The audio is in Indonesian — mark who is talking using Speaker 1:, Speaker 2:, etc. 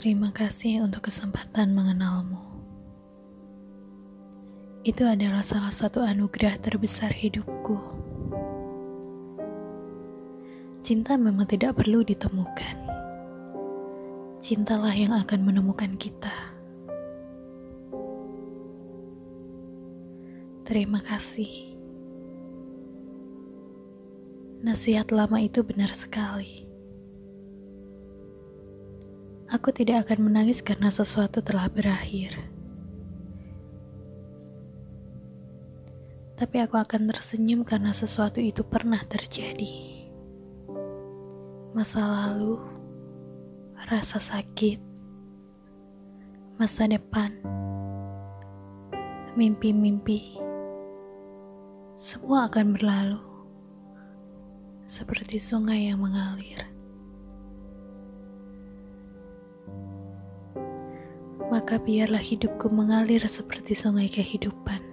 Speaker 1: Terima kasih untuk kesempatan mengenalmu. Itu adalah salah satu anugerah terbesar hidupku. Cinta memang tidak perlu ditemukan. Cintalah yang akan menemukan kita. Terima kasih. Nasihat lama itu benar sekali. Aku tidak akan menangis karena sesuatu telah berakhir. Tapi aku akan tersenyum karena sesuatu itu pernah terjadi. Masa lalu, rasa sakit, masa depan, mimpi-mimpi, semua akan berlalu seperti sungai yang mengalir. maka biarlah hidupku mengalir seperti sungai kehidupan.